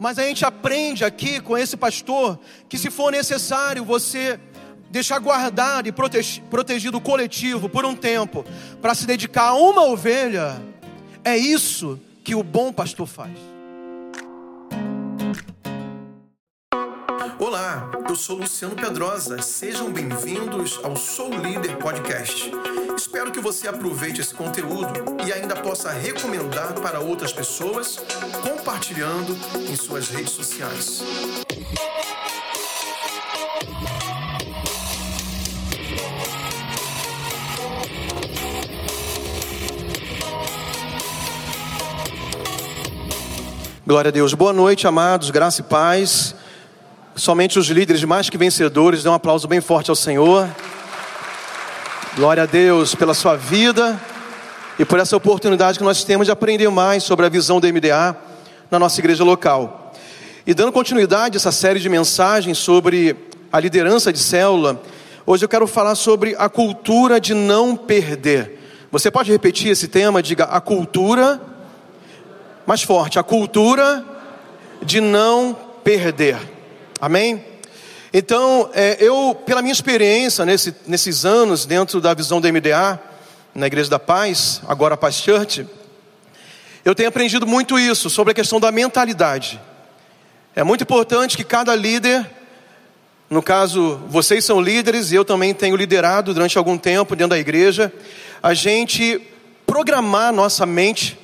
Mas a gente aprende aqui com esse pastor que se for necessário você deixar guardado e protegido o coletivo por um tempo para se dedicar a uma ovelha, é isso que o bom pastor faz. Olá, eu sou Luciano Pedrosa. Sejam bem-vindos ao Sou Líder Podcast. Espero que você aproveite esse conteúdo e ainda possa recomendar para outras pessoas, compartilhando em suas redes sociais. Glória a Deus. Boa noite, amados, graça e paz. Somente os líderes mais que vencedores, dê um aplauso bem forte ao Senhor. Glória a Deus pela sua vida e por essa oportunidade que nós temos de aprender mais sobre a visão da MDA na nossa igreja local. E dando continuidade a essa série de mensagens sobre a liderança de célula, hoje eu quero falar sobre a cultura de não perder. Você pode repetir esse tema? Diga a cultura, mais forte, a cultura de não perder. Amém? Então, é, eu, pela minha experiência nesse, nesses anos dentro da visão da MDA, na Igreja da Paz, agora a Paz Church, eu tenho aprendido muito isso, sobre a questão da mentalidade. É muito importante que cada líder, no caso, vocês são líderes e eu também tenho liderado durante algum tempo dentro da igreja, a gente programar nossa mente,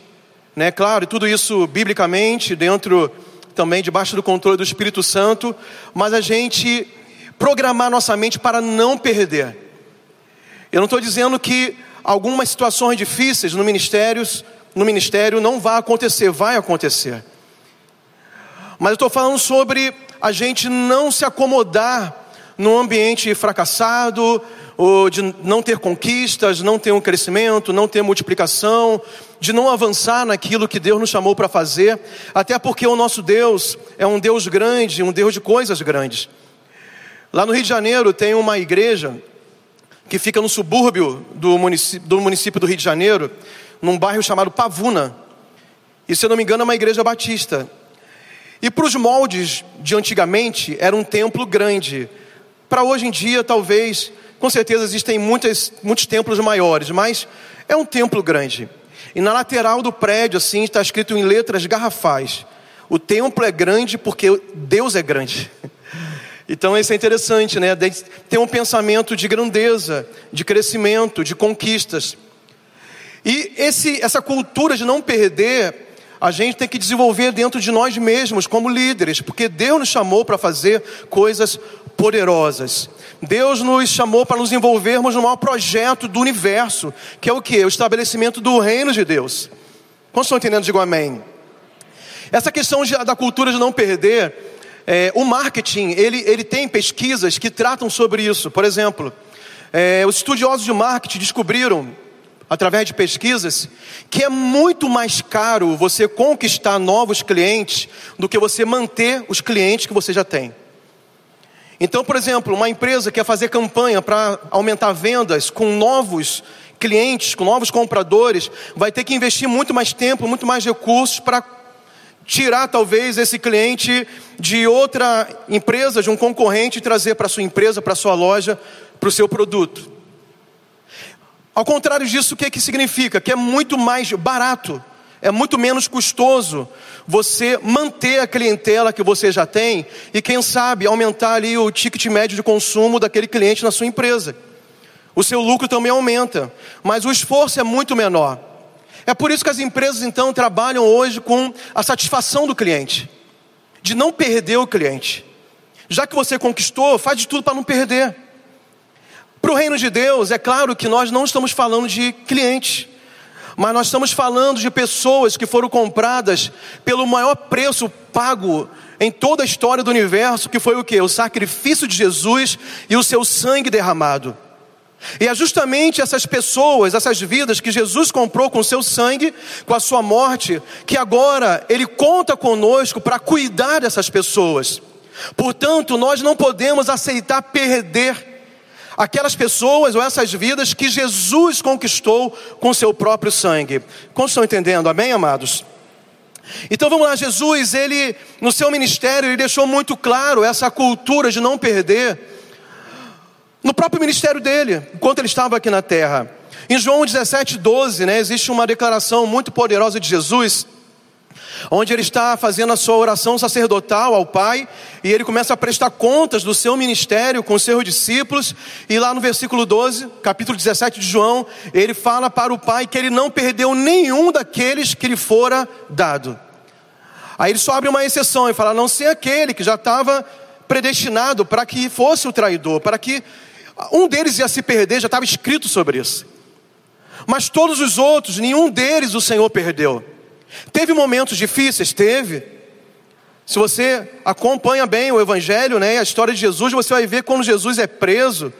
né? Claro, tudo isso biblicamente, dentro também debaixo do controle do Espírito Santo, mas a gente programar nossa mente para não perder. Eu não estou dizendo que algumas situações difíceis no ministério, no ministério não vai acontecer, vai acontecer. Mas eu estou falando sobre a gente não se acomodar num ambiente fracassado, ou de não ter conquistas, não ter um crescimento, não ter multiplicação, de não avançar naquilo que Deus nos chamou para fazer, até porque o nosso Deus é um Deus grande, um Deus de coisas grandes. Lá no Rio de Janeiro tem uma igreja que fica no subúrbio do município do, município do Rio de Janeiro, num bairro chamado Pavuna. E se eu não me engano é uma igreja batista. E para os moldes de antigamente era um templo grande. Para hoje em dia, talvez, com certeza existem muitas, muitos templos maiores, mas é um templo grande. E na lateral do prédio, assim, está escrito em letras garrafais: O templo é grande porque Deus é grande. Então isso é interessante, né? Tem um pensamento de grandeza, de crescimento, de conquistas. E esse, essa cultura de não perder, a gente tem que desenvolver dentro de nós mesmos, como líderes, porque Deus nos chamou para fazer coisas poderosas. Deus nos chamou para nos envolvermos no maior projeto do universo, que é o que? O estabelecimento do reino de Deus. Quantos estão entendendo? Digo amém. Essa questão da cultura de não perder, é, o marketing, ele, ele tem pesquisas que tratam sobre isso. Por exemplo, é, os estudiosos de marketing descobriram, através de pesquisas, que é muito mais caro você conquistar novos clientes do que você manter os clientes que você já tem. Então, por exemplo, uma empresa quer fazer campanha para aumentar vendas com novos clientes, com novos compradores, vai ter que investir muito mais tempo, muito mais recursos para tirar talvez esse cliente de outra empresa, de um concorrente e trazer para sua empresa, para sua loja, para o seu produto. Ao contrário disso, o que, é que significa? Que é muito mais barato é muito menos custoso você manter a clientela que você já tem e, quem sabe, aumentar ali o ticket médio de consumo daquele cliente na sua empresa. O seu lucro também aumenta, mas o esforço é muito menor. É por isso que as empresas então trabalham hoje com a satisfação do cliente, de não perder o cliente. Já que você conquistou, faz de tudo para não perder. Para o reino de Deus, é claro que nós não estamos falando de clientes mas nós estamos falando de pessoas que foram compradas pelo maior preço pago em toda a história do universo, que foi o que? O sacrifício de Jesus e o seu sangue derramado. E é justamente essas pessoas, essas vidas que Jesus comprou com o seu sangue, com a sua morte, que agora Ele conta conosco para cuidar dessas pessoas. Portanto, nós não podemos aceitar perder aquelas pessoas ou essas vidas que Jesus conquistou com seu próprio sangue. Como estão entendendo? Amém, amados? Então vamos lá, Jesus, ele no seu ministério, ele deixou muito claro essa cultura de não perder no próprio ministério dele, enquanto ele estava aqui na terra. Em João 17, 12, né, existe uma declaração muito poderosa de Jesus, onde ele está fazendo a sua oração sacerdotal ao Pai, e ele começa a prestar contas do seu ministério com os seus discípulos, e lá no versículo 12, capítulo 17 de João, ele fala para o Pai que ele não perdeu nenhum daqueles que lhe fora dado. Aí ele só abre uma exceção e fala: não ser aquele que já estava predestinado para que fosse o traidor, para que um deles ia se perder, já estava escrito sobre isso. Mas todos os outros, nenhum deles o Senhor perdeu. Teve momentos difíceis? Teve. Se você acompanha bem o Evangelho, né, a história de Jesus, você vai ver quando Jesus é preso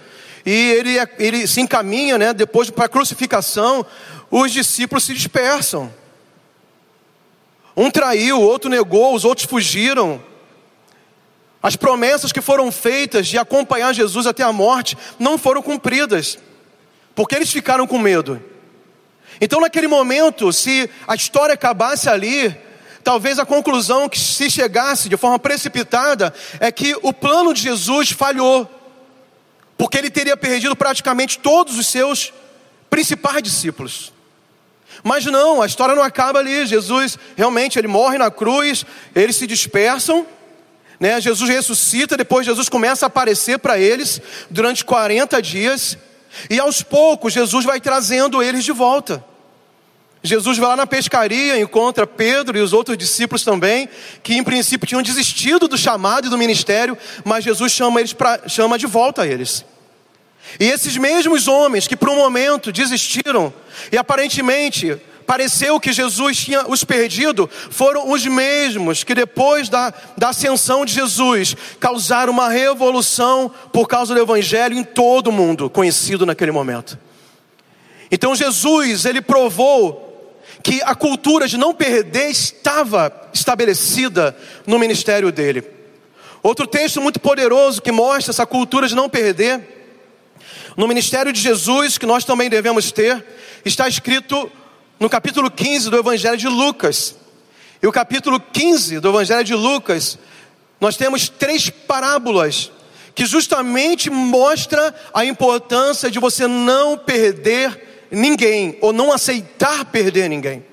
e ele, é, ele se encaminha, né, depois para a crucificação, os discípulos se dispersam. Um traiu, o outro negou, os outros fugiram. As promessas que foram feitas de acompanhar Jesus até a morte não foram cumpridas, porque eles ficaram com medo. Então, naquele momento, se a história acabasse ali, talvez a conclusão que se chegasse de forma precipitada é que o plano de Jesus falhou, porque ele teria perdido praticamente todos os seus principais discípulos. Mas não, a história não acaba ali. Jesus realmente ele morre na cruz, eles se dispersam, né? Jesus ressuscita, depois Jesus começa a aparecer para eles durante 40 dias. E aos poucos, Jesus vai trazendo eles de volta. Jesus vai lá na pescaria, encontra Pedro e os outros discípulos também, que em princípio tinham desistido do chamado e do ministério, mas Jesus chama eles pra, chama de volta eles. E esses mesmos homens que por um momento desistiram e aparentemente pareceu que Jesus tinha os perdido, foram os mesmos que depois da, da ascensão de Jesus causaram uma revolução por causa do Evangelho em todo o mundo, conhecido naquele momento. Então Jesus, ele provou que a cultura de não perder estava estabelecida no ministério dele. Outro texto muito poderoso que mostra essa cultura de não perder, no ministério de Jesus, que nós também devemos ter, está escrito no capítulo 15 do Evangelho de Lucas. E o capítulo 15 do Evangelho de Lucas, nós temos três parábolas que justamente mostra a importância de você não perder ninguém ou não aceitar perder ninguém.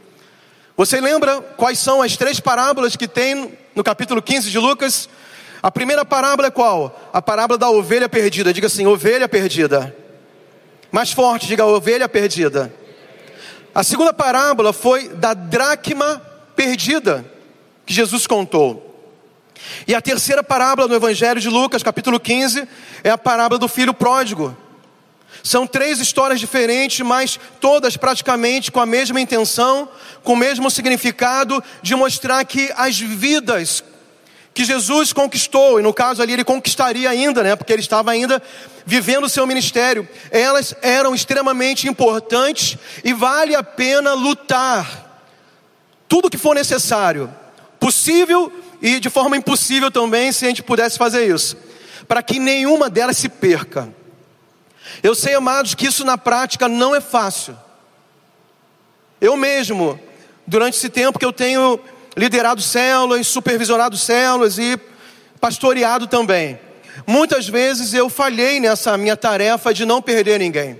Você lembra quais são as três parábolas que tem no capítulo 15 de Lucas? A primeira parábola é qual? A parábola da ovelha perdida. Diga assim: ovelha perdida. Mais forte, diga ovelha perdida. A segunda parábola foi da dracma perdida, que Jesus contou. E a terceira parábola no Evangelho de Lucas, capítulo 15, é a parábola do filho pródigo. São três histórias diferentes, mas todas praticamente com a mesma intenção, com o mesmo significado de mostrar que as vidas que Jesus conquistou, e no caso ali ele conquistaria ainda, né, porque ele estava ainda vivendo o seu ministério, elas eram extremamente importantes e vale a pena lutar tudo que for necessário, possível e de forma impossível também, se a gente pudesse fazer isso, para que nenhuma delas se perca. Eu sei, amados, que isso na prática não é fácil. Eu mesmo, durante esse tempo que eu tenho liderado células, supervisionado células e pastoreado também. Muitas vezes eu falhei nessa minha tarefa de não perder ninguém.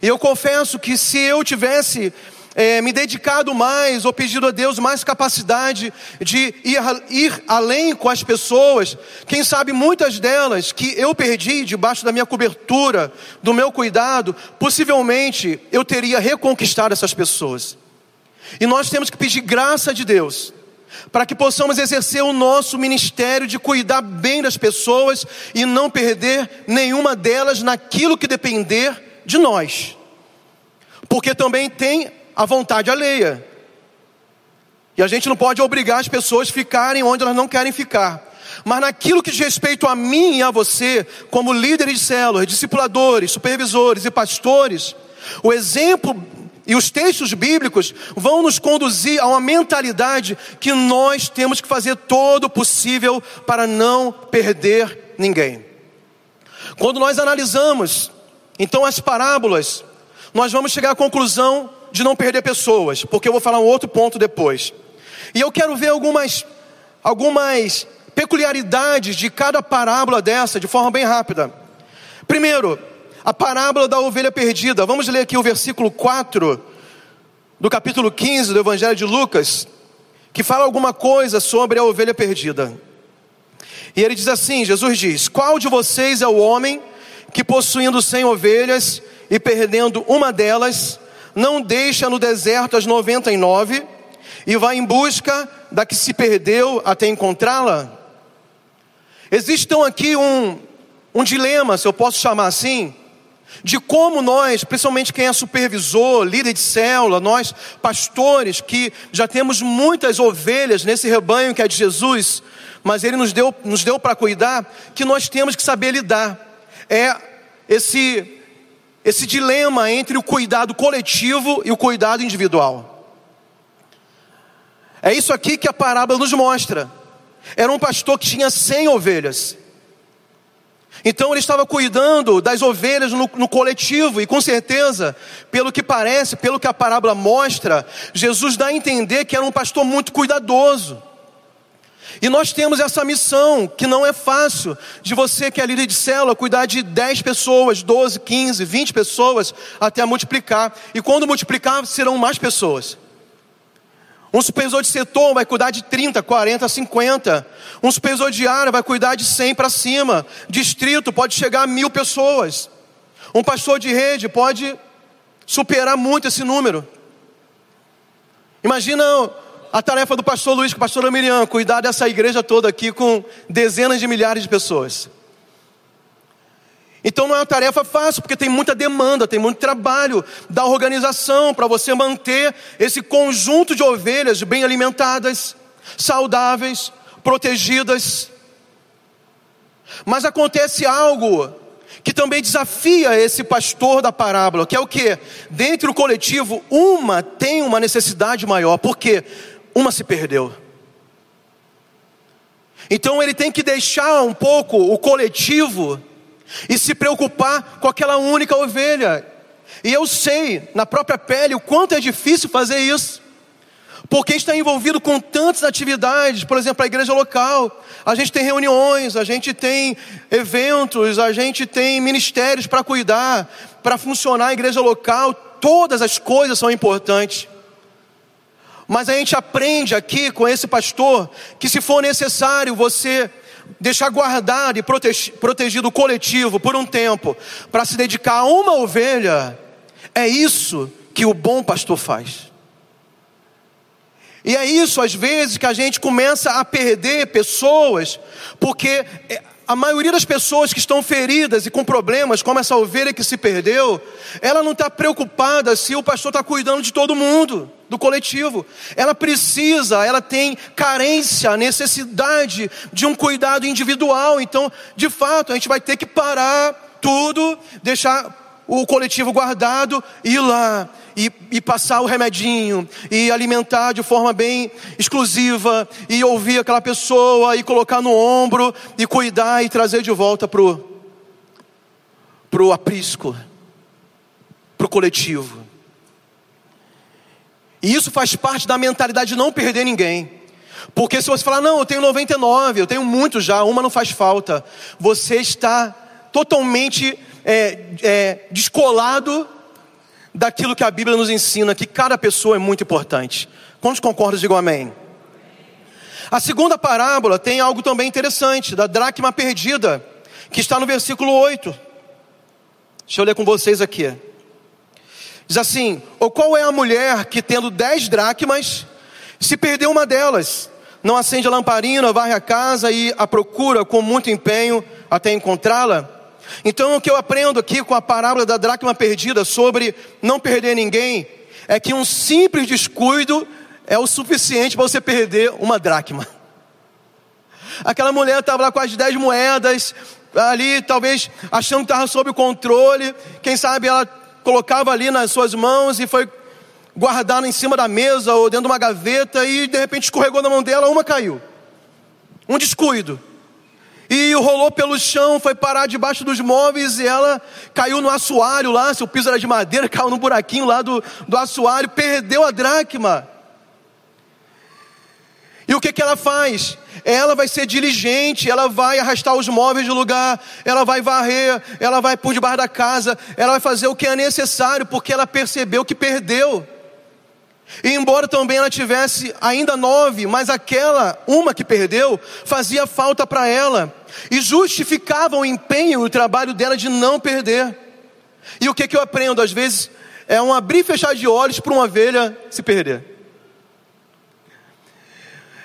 E eu confesso que se eu tivesse é, me dedicado mais, ou pedido a Deus mais capacidade de ir, ir além com as pessoas, quem sabe muitas delas que eu perdi debaixo da minha cobertura, do meu cuidado, possivelmente eu teria reconquistado essas pessoas. E nós temos que pedir graça de Deus para que possamos exercer o nosso ministério de cuidar bem das pessoas e não perder nenhuma delas naquilo que depender de nós. Porque também tem a vontade alheia. E a gente não pode obrigar as pessoas a ficarem onde elas não querem ficar. Mas naquilo que diz respeito a mim e a você, como líderes de células, discipuladores, supervisores e pastores, o exemplo e os textos bíblicos vão nos conduzir a uma mentalidade que nós temos que fazer todo o possível para não perder ninguém. Quando nós analisamos, então, as parábolas, nós vamos chegar à conclusão de não perder pessoas, porque eu vou falar um outro ponto depois. E eu quero ver algumas, algumas peculiaridades de cada parábola dessa, de forma bem rápida. Primeiro, a parábola da ovelha perdida. Vamos ler aqui o versículo 4 do capítulo 15 do Evangelho de Lucas, que fala alguma coisa sobre a ovelha perdida. E ele diz assim: Jesus diz: Qual de vocês é o homem que, possuindo cem ovelhas e perdendo uma delas, não deixa no deserto as noventa e nove e vai em busca da que se perdeu até encontrá-la? Existe então aqui um, um dilema, se eu posso chamar assim, de como nós, principalmente quem é supervisor, líder de célula, nós pastores que já temos muitas ovelhas nesse rebanho que é de Jesus, mas Ele nos deu, nos deu para cuidar, que nós temos que saber lidar. É esse, esse dilema entre o cuidado coletivo e o cuidado individual. É isso aqui que a parábola nos mostra. Era um pastor que tinha cem ovelhas. Então ele estava cuidando das ovelhas no, no, coletivo, e com certeza, pelo que parece, pelo que a parábola mostra, Jesus dá a entender que era um pastor muito cuidadoso. E nós temos essa missão, que não é fácil, de você que é líder de célula, cuidar de 10 pessoas, 12, 15, 20 pessoas, até multiplicar. E quando multiplicar, serão mais pessoas. Um supervisor de setor vai cuidar de 30, 40, 50. Um supervisor de área vai cuidar de 100 para cima. Distrito pode chegar a mil pessoas. Um pastor de rede pode superar muito esse número. Imagina a tarefa do pastor Luiz, com pastor Miriam, cuidar dessa igreja toda aqui com dezenas de milhares de pessoas. Então não é uma tarefa fácil, porque tem muita demanda, tem muito trabalho da organização para você manter esse conjunto de ovelhas bem alimentadas, saudáveis, protegidas. Mas acontece algo que também desafia esse pastor da parábola, que é o que? Dentro do coletivo, uma tem uma necessidade maior, porque uma se perdeu. Então ele tem que deixar um pouco o coletivo e se preocupar com aquela única ovelha. E eu sei, na própria pele, o quanto é difícil fazer isso. Porque está envolvido com tantas atividades, por exemplo, a igreja local. A gente tem reuniões, a gente tem eventos, a gente tem ministérios para cuidar, para funcionar a igreja local. Todas as coisas são importantes. Mas a gente aprende aqui com esse pastor que, se for necessário, você deixar guardado e protegido o coletivo por um tempo, para se dedicar a uma ovelha, é isso que o bom pastor faz. E é isso, às vezes, que a gente começa a perder pessoas, porque é, a maioria das pessoas que estão feridas e com problemas, como essa ovelha que se perdeu, ela não está preocupada se o pastor está cuidando de todo mundo, do coletivo. Ela precisa, ela tem carência, necessidade de um cuidado individual. Então, de fato, a gente vai ter que parar tudo, deixar o coletivo guardado e ir lá e, e, passar o remedinho, e alimentar de forma bem exclusiva, e ouvir aquela pessoa, e colocar no ombro, e cuidar e trazer de volta para o aprisco, para o coletivo. E isso faz parte da mentalidade de não perder ninguém. Porque se você falar, não, eu tenho 99, eu tenho muito já, uma não faz falta, você está totalmente é, é, descolado daquilo que a Bíblia nos ensina, que cada pessoa é muito importante. Quantos concordam, digam amém. A segunda parábola tem algo também interessante, da dracma perdida, que está no versículo 8. Deixa eu ler com vocês aqui. Diz assim: Ou qual é a mulher que, tendo dez dracmas, se perdeu uma delas, não acende a lamparina, varre a casa e a procura com muito empenho até encontrá-la? Então o que eu aprendo aqui com a parábola da dracma perdida sobre não perder ninguém é que um simples descuido é o suficiente para você perder uma dracma. Aquela mulher estava lá com as dez moedas, ali talvez achando que estava sob controle, quem sabe ela colocava ali nas suas mãos e foi guardar em cima da mesa ou dentro de uma gaveta e de repente escorregou na mão dela, uma caiu. Um descuido. E rolou pelo chão, foi parar debaixo dos móveis e ela caiu no assoalho lá, seu piso era de madeira, caiu no buraquinho lá do, do assoalho, perdeu a dracma. E o que, que ela faz? Ela vai ser diligente, ela vai arrastar os móveis do lugar, ela vai varrer, ela vai por debaixo da casa, ela vai fazer o que é necessário, porque ela percebeu que perdeu. E embora também ela tivesse ainda nove, mas aquela, uma que perdeu, fazia falta para ela, e justificava o empenho e o trabalho dela de não perder. E o que, que eu aprendo? Às vezes é um abrir e fechar de olhos para uma ovelha se perder.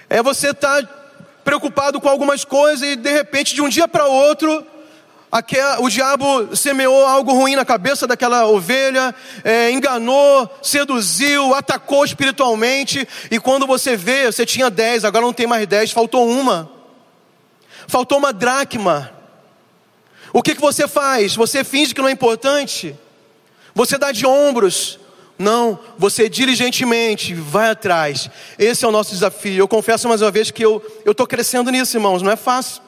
É você estar tá preocupado com algumas coisas e de repente, de um dia para outro, o diabo semeou algo ruim na cabeça daquela ovelha, é, enganou, seduziu, atacou espiritualmente, e quando você vê, você tinha dez, agora não tem mais dez, faltou uma, faltou uma dracma. O que, que você faz? Você finge que não é importante, você dá de ombros, não, você diligentemente vai atrás. Esse é o nosso desafio. Eu confesso mais uma vez que eu estou crescendo nisso, irmãos. Não é fácil.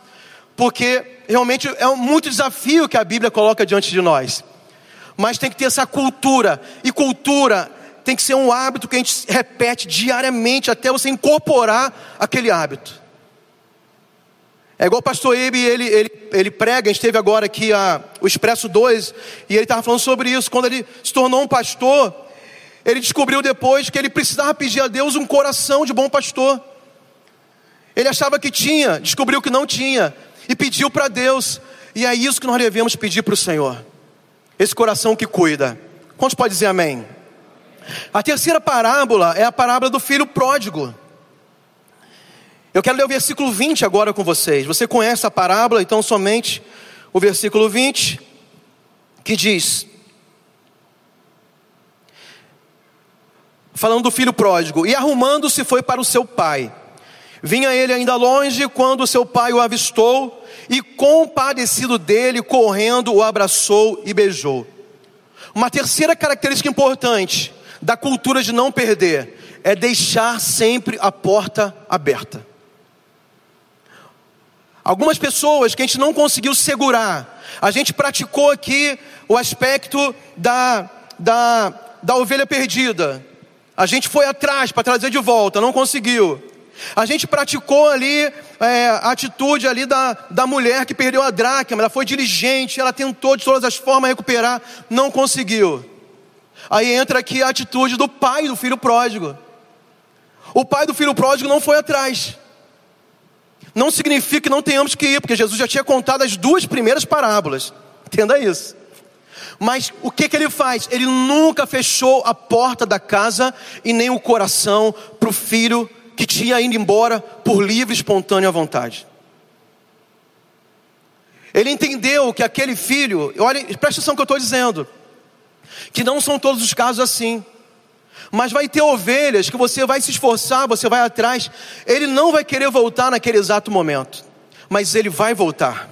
Porque realmente é muito desafio que a Bíblia coloca diante de nós. Mas tem que ter essa cultura. E cultura tem que ser um hábito que a gente repete diariamente até você incorporar aquele hábito. É igual o pastor Ebe, ele, ele, ele prega, a gente teve agora aqui a, o Expresso 2, e ele estava falando sobre isso. Quando ele se tornou um pastor, ele descobriu depois que ele precisava pedir a Deus um coração de bom pastor. Ele achava que tinha, descobriu que não tinha e pediu para Deus. E é isso que nós devemos pedir para o Senhor. Esse coração que cuida. Quantos pode dizer amém? A terceira parábola é a parábola do filho pródigo. Eu quero ler o versículo 20 agora com vocês. Você conhece a parábola, então somente o versículo 20, que diz: falando do filho pródigo, e arrumando-se foi para o seu pai. Vinha ele ainda longe quando seu pai o avistou e, compadecido dele, correndo, o abraçou e beijou. Uma terceira característica importante da cultura de não perder é deixar sempre a porta aberta. Algumas pessoas que a gente não conseguiu segurar, a gente praticou aqui o aspecto da, da, da ovelha perdida. A gente foi atrás para trazer de volta, não conseguiu. A gente praticou ali é, a atitude ali da, da mulher que perdeu a dracma, ela foi diligente, ela tentou de todas as formas recuperar, não conseguiu. Aí entra aqui a atitude do pai do filho pródigo. O pai do filho pródigo não foi atrás. Não significa que não tenhamos que ir, porque Jesus já tinha contado as duas primeiras parábolas. Entenda isso. Mas o que, que ele faz? Ele nunca fechou a porta da casa e nem o coração para o filho que tinha ido embora por livre e espontânea vontade. Ele entendeu que aquele filho, olha, presta atenção no que eu estou dizendo, que não são todos os casos assim. Mas vai ter ovelhas que você vai se esforçar, você vai atrás, ele não vai querer voltar naquele exato momento, mas ele vai voltar.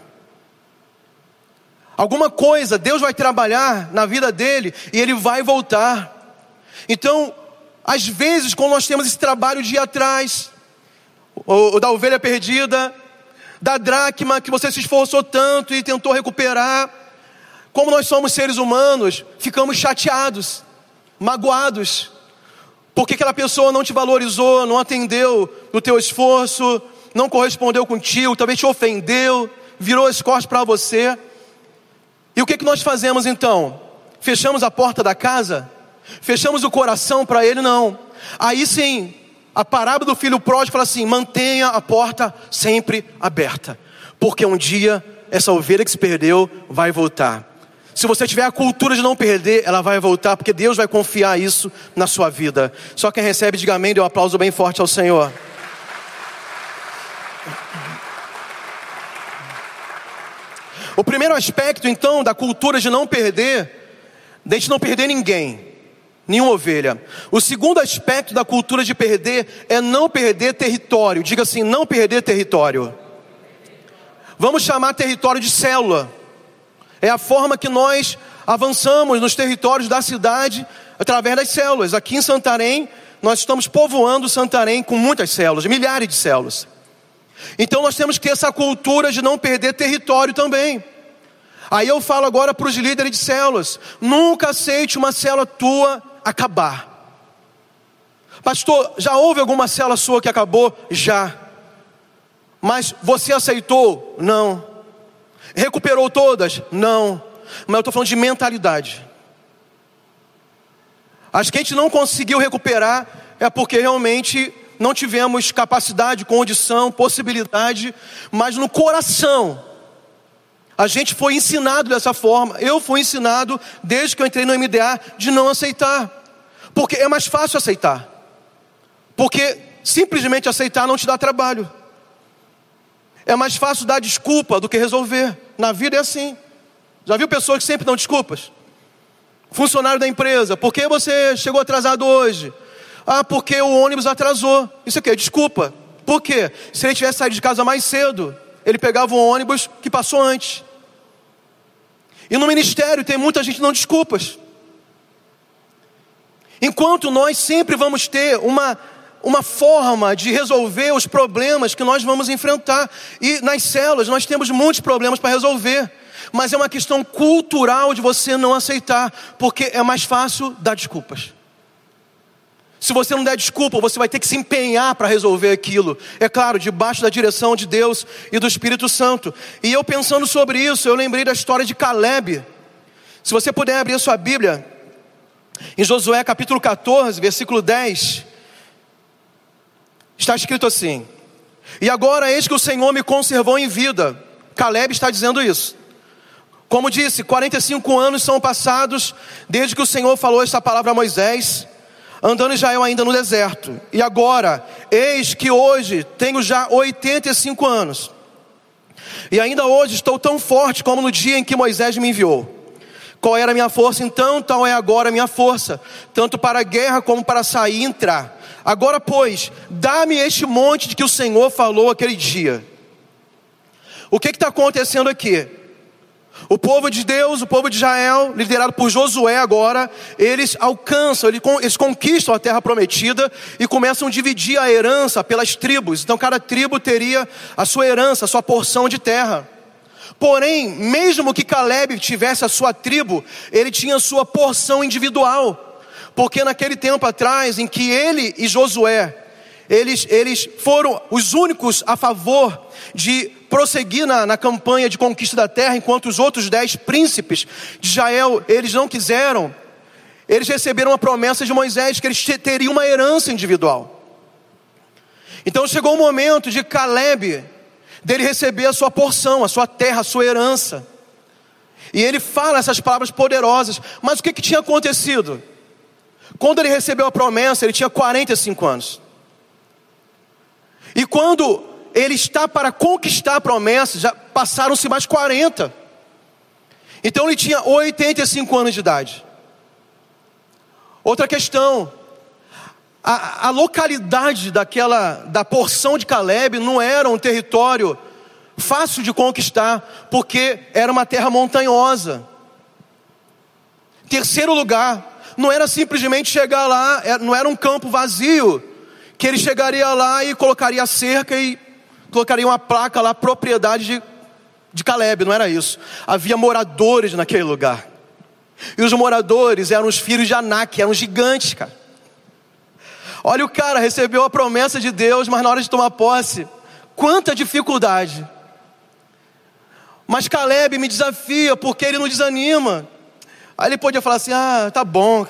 Alguma coisa, Deus vai trabalhar na vida dele e ele vai voltar. Então, às vezes, quando nós temos esse trabalho de ir atrás, ou, ou da ovelha perdida, da dracma que você se esforçou tanto e tentou recuperar, como nós somos seres humanos, ficamos chateados, magoados, porque aquela pessoa não te valorizou, não atendeu o teu esforço, não correspondeu contigo, talvez te ofendeu, virou as costas para você. E o que, que nós fazemos então? Fechamos a porta da casa? Fechamos o coração para ele? Não. Aí sim, a parábola do filho pródigo fala assim: mantenha a porta sempre aberta, porque um dia essa ovelha que se perdeu vai voltar. Se você tiver a cultura de não perder, ela vai voltar, porque Deus vai confiar isso na sua vida. Só quem recebe, diga amém, dê um aplauso bem forte ao Senhor. O primeiro aspecto, então, da cultura de não perder, de a gente não perder ninguém, nenhuma ovelha. O segundo aspecto da cultura de perder é não perder território. Diga assim: não perder território. Vamos chamar território de célula. É a forma que nós avançamos nos territórios da cidade através das células. Aqui em Santarém, nós estamos povoando Santarém com muitas células, milhares de células. Então nós temos que ter essa cultura de não perder território também. Aí eu falo agora para os líderes de células: nunca aceite uma célula tua acabar. Pastor, já houve alguma célula sua que acabou? Já. Mas você aceitou? Não. Recuperou todas? Não. Mas eu estou falando de mentalidade. As que a gente não conseguiu recuperar é porque realmente não tivemos capacidade, condição, possibilidade, mas no coração. A gente foi ensinado dessa forma. Eu fui ensinado, desde que eu entrei no MDA, de não aceitar. Porque é mais fácil aceitar. Porque simplesmente aceitar não te dá trabalho. É mais fácil dar desculpa do que resolver. Na vida é assim. Já viu pessoas que sempre dão desculpas? Funcionário da empresa, por que você chegou atrasado hoje? Ah, porque o ônibus atrasou. Isso aqui é desculpa. Por quê? Se ele tivesse saído de casa mais cedo, ele pegava o ônibus que passou antes. E no ministério tem muita gente não desculpas. Enquanto nós sempre vamos ter uma uma forma de resolver os problemas que nós vamos enfrentar. E nas células nós temos muitos problemas para resolver. Mas é uma questão cultural de você não aceitar, porque é mais fácil dar desculpas. Se você não der desculpa, você vai ter que se empenhar para resolver aquilo. É claro, debaixo da direção de Deus e do Espírito Santo. E eu pensando sobre isso, eu lembrei da história de Caleb. Se você puder abrir a sua Bíblia, em Josué capítulo 14, versículo 10. Está escrito assim: E agora eis que o Senhor me conservou em vida. Caleb está dizendo isso. Como disse, 45 anos são passados desde que o Senhor falou esta palavra a Moisés, andando Israel ainda no deserto. E agora, eis que hoje tenho já 85 anos. E ainda hoje estou tão forte como no dia em que Moisés me enviou. Qual era a minha força então? Tal é agora a minha força, tanto para a guerra como para sair e entrar. Agora, pois, dá-me este monte de que o Senhor falou aquele dia. O que está acontecendo aqui? O povo de Deus, o povo de Israel, liderado por Josué agora, eles alcançam, eles conquistam a terra prometida e começam a dividir a herança pelas tribos. Então cada tribo teria a sua herança, a sua porção de terra. Porém, mesmo que Caleb tivesse a sua tribo, ele tinha a sua porção individual. Porque naquele tempo atrás, em que ele e Josué, eles, eles foram os únicos a favor de prosseguir na, na campanha de conquista da terra, enquanto os outros dez príncipes de Israel, eles não quiseram, eles receberam a promessa de Moisés que eles teriam uma herança individual. Então chegou o momento de Caleb, dele receber a sua porção, a sua terra, a sua herança. E ele fala essas palavras poderosas, mas o que, que tinha acontecido? Quando ele recebeu a promessa, ele tinha 45 anos. E quando ele está para conquistar a promessa, já passaram-se mais 40. Então ele tinha 85 anos de idade. Outra questão, a, a, localidade daquela da porção de Caleb não era um território fácil de conquistar, porque era uma terra montanhosa. Terceiro lugar, não era simplesmente chegar lá, é, não era um campo vazio, que ele chegaria lá e colocaria cerca e colocaria uma placa lá, propriedade de, de Caleb, não era isso. Havia moradores naquele lugar. E os moradores eram os filhos de Anak, eram gigantes, cara. Olha o cara, recebeu a promessa de Deus, mas na hora de tomar posse, quanta dificuldade. Mas Caleb me desafia, porque ele não desanima. Aí ele podia falar assim: ah, tá bom,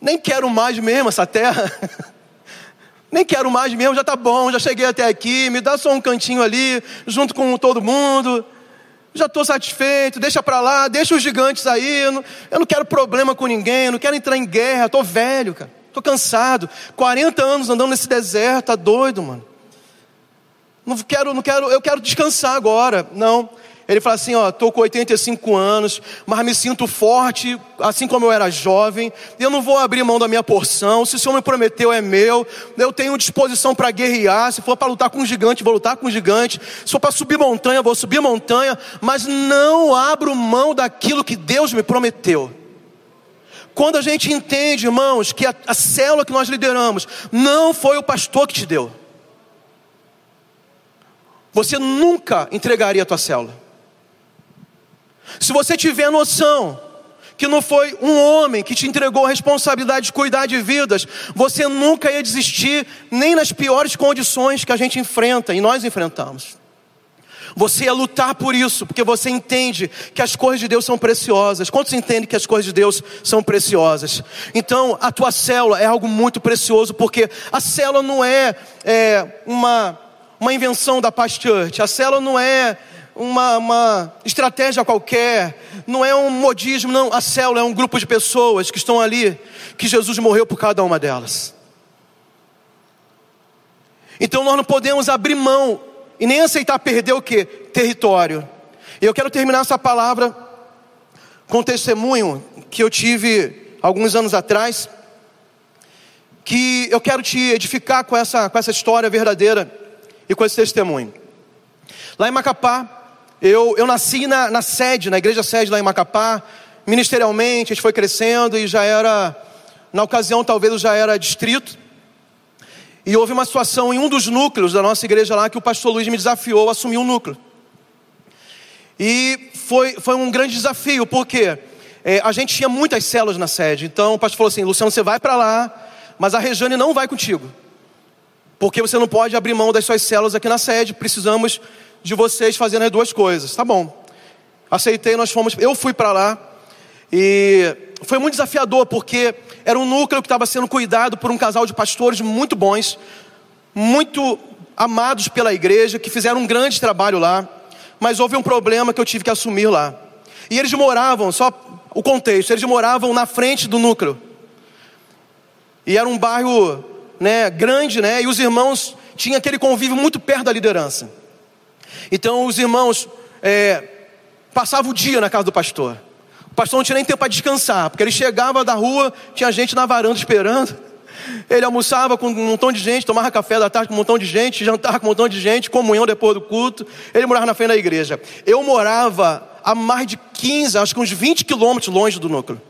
nem quero mais mesmo essa terra. nem quero mais mesmo, já tá bom, já cheguei até aqui, me dá só um cantinho ali, junto com todo mundo. Já estou satisfeito, deixa para lá, deixa os gigantes aí. Eu não, eu não quero problema com ninguém, eu não quero entrar em guerra, estou velho, cara. Estou cansado. 40 anos andando nesse deserto, tá doido, mano. Não quero, não quero, eu quero descansar agora. Não. Ele fala assim: Ó, estou com 85 anos, mas me sinto forte, assim como eu era jovem. Eu não vou abrir mão da minha porção. Se o Senhor me prometeu, é meu. Eu tenho disposição para guerrear. Se for para lutar com um gigante, vou lutar com um gigante. Se for para subir montanha, vou subir montanha. Mas não abro mão daquilo que Deus me prometeu. Quando a gente entende, irmãos, que a, a célula que nós lideramos não foi o pastor que te deu. Você nunca entregaria a tua célula. Se você tiver noção que não foi um homem que te entregou a responsabilidade de cuidar de vidas, você nunca ia desistir, nem nas piores condições que a gente enfrenta e nós enfrentamos. Você ia lutar por isso, porque você entende que as coisas de Deus são preciosas. Quantos entendem que as coisas de Deus são preciosas? Então, a tua célula é algo muito precioso, porque a célula não é, é uma, uma invenção da Paz Church, a célula não é uma, uma estratégia qualquer, não é um modismo, não. A célula é um grupo de pessoas que estão ali, que Jesus morreu por cada uma delas. Então nós não podemos abrir mão e nem aceitar perder o que? Território. E eu quero terminar essa palavra com um testemunho que eu tive alguns anos atrás, que eu quero te edificar com essa, com essa história verdadeira e com esse testemunho. Lá em Macapá, eu, eu nasci na, na sede, na igreja sede lá em Macapá, ministerialmente, a gente foi crescendo e já era, na ocasião talvez eu já era distrito. E houve uma situação em um dos núcleos da nossa igreja lá que o pastor Luiz me desafiou a assumir um núcleo. E foi, foi um grande desafio, porque é, a gente tinha muitas células na sede. Então o pastor falou assim: Luciano, você vai para lá, mas a Rejane não vai contigo. Porque você não pode abrir mão das suas células aqui na sede, precisamos de vocês fazendo as duas coisas. Tá bom. Aceitei, nós fomos. Eu fui para lá e foi muito desafiador porque era um núcleo que estava sendo cuidado por um casal de pastores muito bons, muito amados pela igreja, que fizeram um grande trabalho lá. Mas houve um problema que eu tive que assumir lá. E eles moravam, só o contexto, eles moravam na frente do núcleo. E era um bairro, né, grande, né? E os irmãos tinham aquele convívio muito perto da liderança. Então os irmãos é, passavam o dia na casa do pastor. O pastor não tinha nem tempo para descansar, porque ele chegava da rua, tinha gente na varanda esperando. Ele almoçava com um montão de gente, tomava café da tarde com um montão de gente, jantava com um montão de gente, comunhão depois do culto. Ele morava na frente da igreja. Eu morava a mais de 15, acho que uns 20 quilômetros longe do núcleo.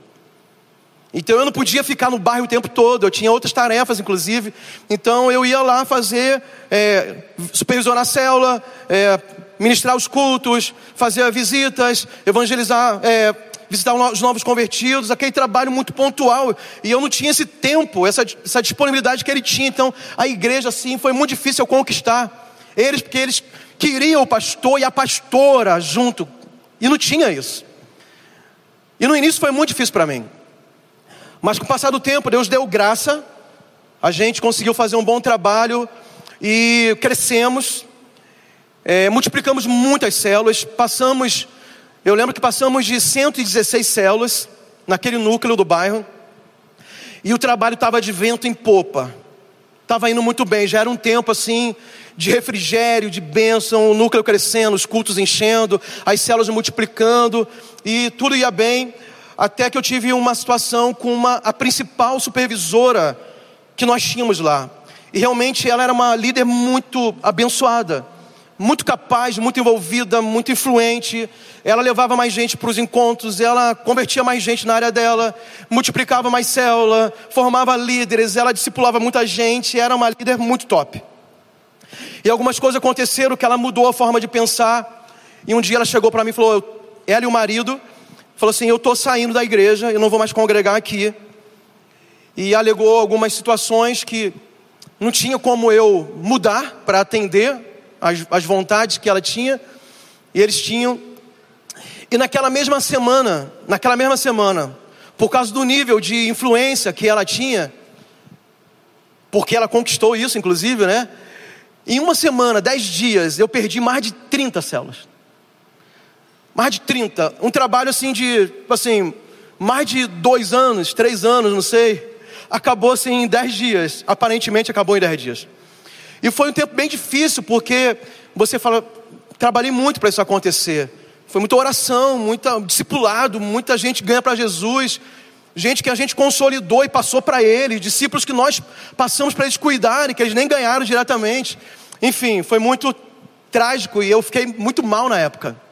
Então eu não podia ficar no bairro o tempo todo, eu tinha outras tarefas, inclusive. Então eu ia lá fazer, é, supervisionar a célula, é, ministrar os cultos, fazer visitas, evangelizar, é, visitar os novos convertidos, aquele trabalho muito pontual. E eu não tinha esse tempo, essa, essa disponibilidade que ele tinha. Então a igreja, assim, foi muito difícil eu conquistar. Eles, porque eles queriam o pastor e a pastora junto. E não tinha isso. E no início foi muito difícil para mim. Mas com o passar do tempo, Deus deu graça, a gente conseguiu fazer um bom trabalho e crescemos, é, multiplicamos muitas células, passamos, eu lembro que passamos de 116 células naquele núcleo do bairro, e o trabalho estava de vento em popa, estava indo muito bem, já era um tempo assim de refrigério, de bênção, o núcleo crescendo, os cultos enchendo, as células multiplicando, e tudo ia bem até que eu tive uma situação com uma, a principal supervisora que nós tínhamos lá. E realmente ela era uma líder muito abençoada, muito capaz, muito envolvida, muito influente. Ela levava mais gente para os encontros, ela convertia mais gente na área dela, multiplicava mais célula, formava líderes, ela discipulava muita gente, era uma líder muito top. E algumas coisas aconteceram que ela mudou a forma de pensar. E um dia ela chegou para mim e falou: ela e o marido falou assim: Eu estou saindo da igreja, eu não vou mais congregar aqui. E alegou algumas situações que não tinha como eu mudar para atender as, as vontades que ela tinha, e eles tinham. E naquela mesma semana, naquela mesma semana, por causa do nível de influência que ela tinha, porque ela conquistou isso, inclusive, né? Em uma semana, dez dias, eu perdi mais de 30 células mais de 30. Um trabalho assim de, assim, mais de dois anos, três anos, não sei. Acabou assim em dez dias. Aparentemente acabou em dez dias. E foi um tempo bem difícil, porque você fala, trabalhei muito para isso acontecer. Foi muita oração, muita discipulado, muita gente ganha para Jesus, gente que a gente consolidou e passou para eles, discípulos que nós passamos para eles cuidarem, que eles nem ganharam diretamente. Enfim, foi muito trágico e eu fiquei muito mal na época.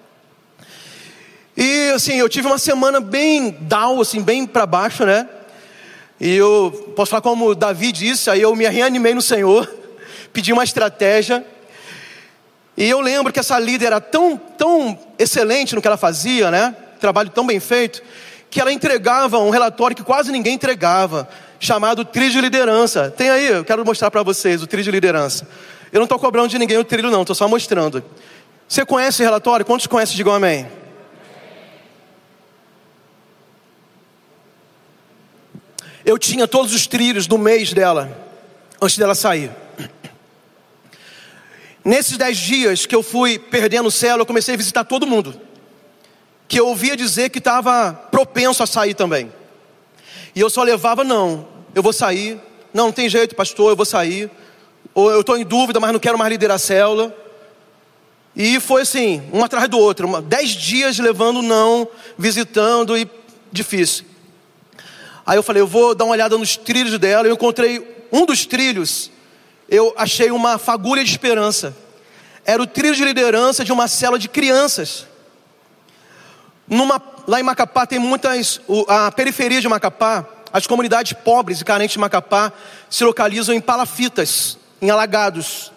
E assim, eu tive uma semana bem down, assim, bem para baixo, né? E eu posso falar como Davi disse, aí eu me reanimei no Senhor, pedi uma estratégia. E eu lembro que essa líder era tão, tão excelente no que ela fazia, né? Trabalho tão bem feito, que ela entregava um relatório que quase ninguém entregava, chamado trilho de liderança. Tem aí, eu quero mostrar para vocês o trilho de liderança. Eu não estou cobrando de ninguém o trilho, não, estou só mostrando. Você conhece esse relatório? Quantos conhecem? Digam amém. Eu tinha todos os trilhos do mês dela, antes dela sair. Nesses dez dias que eu fui perdendo o céu, eu comecei a visitar todo mundo. Que eu ouvia dizer que estava propenso a sair também. E eu só levava, não, eu vou sair. Não, não tem jeito, pastor, eu vou sair. Ou eu estou em dúvida, mas não quero mais liderar a célula. E foi assim, um atrás do outro, dez dias levando não, visitando e difícil. Aí eu falei, eu vou dar uma olhada nos trilhos dela. Eu encontrei um dos trilhos, eu achei uma fagulha de esperança. Era o trilho de liderança de uma célula de crianças. Numa, lá em Macapá tem muitas, a periferia de Macapá, as comunidades pobres e carentes de Macapá se localizam em palafitas, em alagados.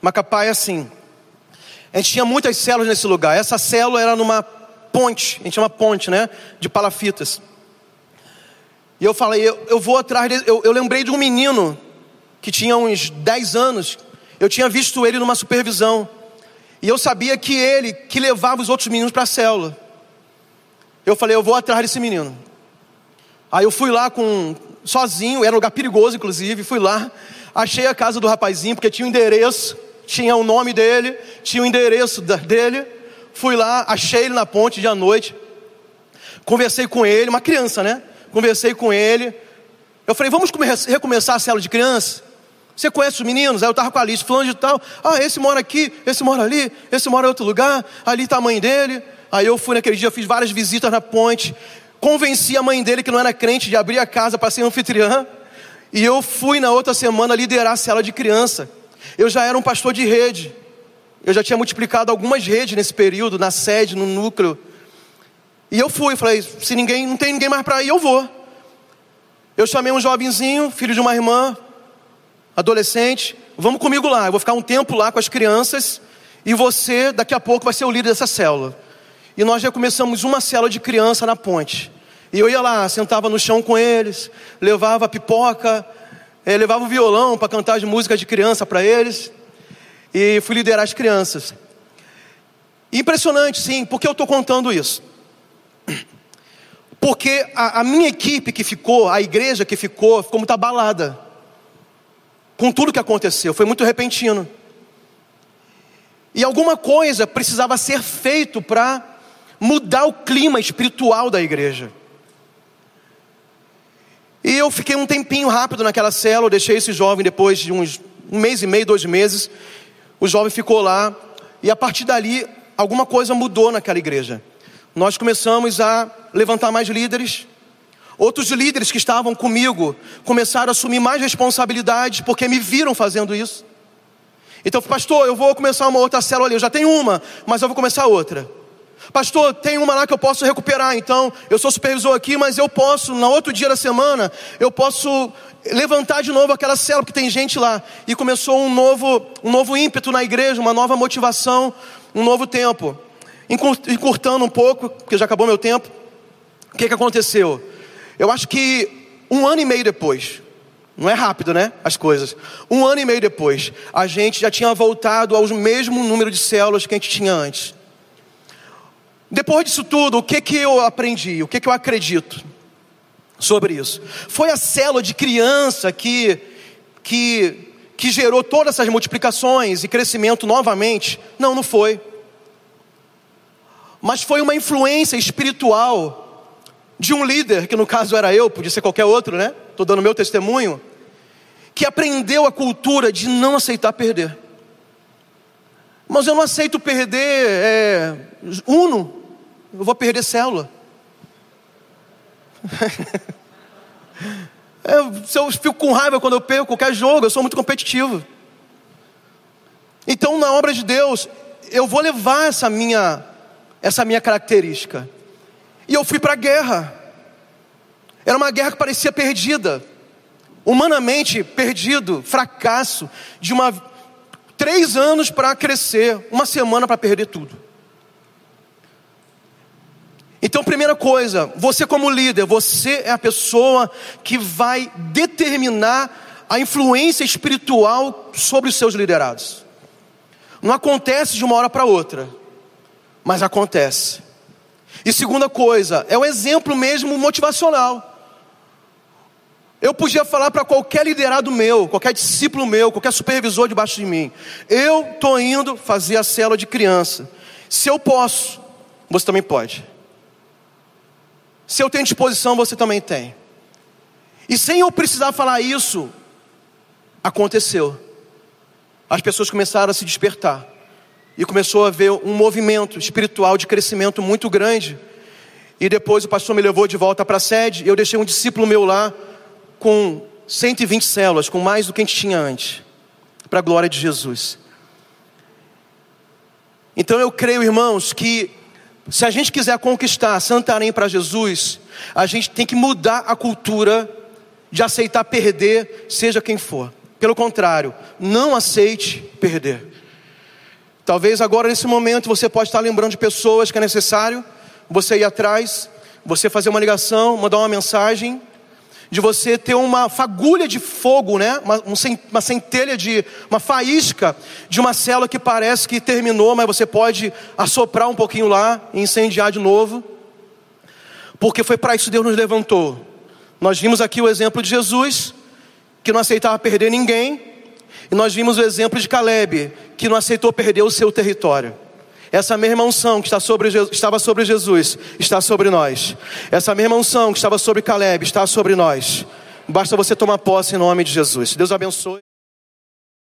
Macapá é assim. A gente tinha muitas células nesse lugar. Essa célula era numa ponte, a gente chama ponte, né? De palafitas. E eu falei, eu, eu vou atrás dele. Eu, eu lembrei de um menino que tinha uns 10 anos. Eu tinha visto ele numa supervisão. E eu sabia que ele que levava os outros meninos para a célula. Eu falei, eu vou atrás desse menino. Aí eu fui lá com sozinho, era um lugar perigoso inclusive, fui lá, achei a casa do rapazinho porque tinha o um endereço tinha o nome dele, tinha o endereço dele. Fui lá, achei ele na ponte de à noite. Conversei com ele, uma criança, né? Conversei com ele. Eu falei, vamos recomeçar a célula de criança? Você conhece os meninos? Aí eu estava com a lista, falando de tal. Ah, esse mora aqui, esse mora ali, esse mora em outro lugar, ali está a mãe dele. Aí eu fui naquele dia, fiz várias visitas na ponte. Convenci a mãe dele, que não era crente, de abrir a casa para ser anfitriã. E eu fui na outra semana liderar a célula de criança. Eu já era um pastor de rede. Eu já tinha multiplicado algumas redes nesse período, na sede, no núcleo. E eu fui, falei, se ninguém, não tem ninguém mais para ir, eu vou. Eu chamei um jovenzinho, filho de uma irmã, adolescente, vamos comigo lá. Eu vou ficar um tempo lá com as crianças e você, daqui a pouco, vai ser o líder dessa célula. E nós já começamos uma célula de criança na ponte. E eu ia lá, sentava no chão com eles, levava pipoca, é, levava o violão para cantar as músicas de criança para eles. E fui liderar as crianças. Impressionante, sim, por que eu estou contando isso? Porque a, a, minha equipe que ficou, a igreja que ficou, ficou muito abalada com tudo que aconteceu, foi muito repentino. E alguma coisa precisava ser feito para mudar o clima espiritual da igreja. E eu fiquei um tempinho rápido naquela eu deixei esse jovem depois de uns um mês e meio, dois meses. O jovem ficou lá e a partir dali alguma coisa mudou naquela igreja. Nós começamos a levantar mais líderes. Outros líderes que estavam comigo começaram a assumir mais responsabilidades porque me viram fazendo isso. Então, pastor, eu vou começar uma outra célula ali. Eu já tenho uma, mas eu vou começar outra. Pastor, tem uma lá que eu posso recuperar, então eu sou supervisor aqui, mas eu posso, no outro dia da semana, eu posso levantar de novo aquela célula que tem gente lá. E começou um novo, um novo ímpeto na igreja, uma nova motivação, um novo tempo. Encurtando um pouco, porque já acabou meu tempo. O que, que aconteceu? Eu acho que um ano e meio depois, não é rápido, né? As coisas. Um ano e meio depois, a gente já tinha voltado ao mesmo número de células que a gente tinha antes. Depois disso tudo, o que que eu aprendi? O que que eu acredito sobre isso? Foi a célula de criança que que que gerou todas essas multiplicações e crescimento novamente? Não, não foi. Mas foi uma influência espiritual de um líder, que no caso era eu, podia ser qualquer outro, né? Estou dando meu testemunho, que aprendeu a cultura de não aceitar perder. Mas eu não aceito perder é, uno, eu vou perder célula. eu, se eu fico com raiva quando eu perco qualquer jogo, eu sou muito competitivo. Então, na obra de Deus, eu vou levar essa minha, essa minha característica. E eu fui para a guerra. Era uma guerra que parecia perdida, humanamente perdido, fracasso, de uma três anos para crescer, uma semana para perder tudo. Então, primeira coisa, você como líder, você é a pessoa que vai determinar a influência espiritual sobre os seus liderados. Não acontece de uma hora para outra, mas acontece. E segunda coisa, é um exemplo mesmo motivacional. Eu podia falar para qualquer liderado meu, qualquer discípulo meu, qualquer supervisor debaixo de mim: eu estou indo fazer a célula de criança. Se eu posso, você também pode. Se eu tenho disposição, você também tem. E sem eu precisar falar isso, aconteceu. As pessoas começaram a se despertar. E começou a haver um movimento espiritual de crescimento muito grande. E depois o pastor me levou de volta para a sede. Eu deixei um discípulo meu lá com 120 células, com mais do que a gente tinha antes, para a glória de Jesus. Então eu creio, irmãos, que se a gente quiser conquistar Santarém para Jesus, a gente tem que mudar a cultura de aceitar perder, seja quem for. Pelo contrário, não aceite perder. Talvez agora nesse momento você pode estar lembrando de pessoas que é necessário você ir atrás, você fazer uma ligação, mandar uma mensagem de você ter uma fagulha de fogo, né? Uma, uma centelha de, uma faísca de uma célula que parece que terminou, mas você pode assoprar um pouquinho lá e incendiar de novo. Porque foi para isso que Deus nos levantou. Nós vimos aqui o exemplo de Jesus, que não aceitava perder ninguém, e nós vimos o exemplo de Caleb, que não aceitou perder o seu território. Essa mesma unção que está sobre, estava sobre Jesus está sobre nós. Essa mesma unção que estava sobre Caleb está sobre nós. Basta você tomar posse em nome de Jesus. Deus abençoe.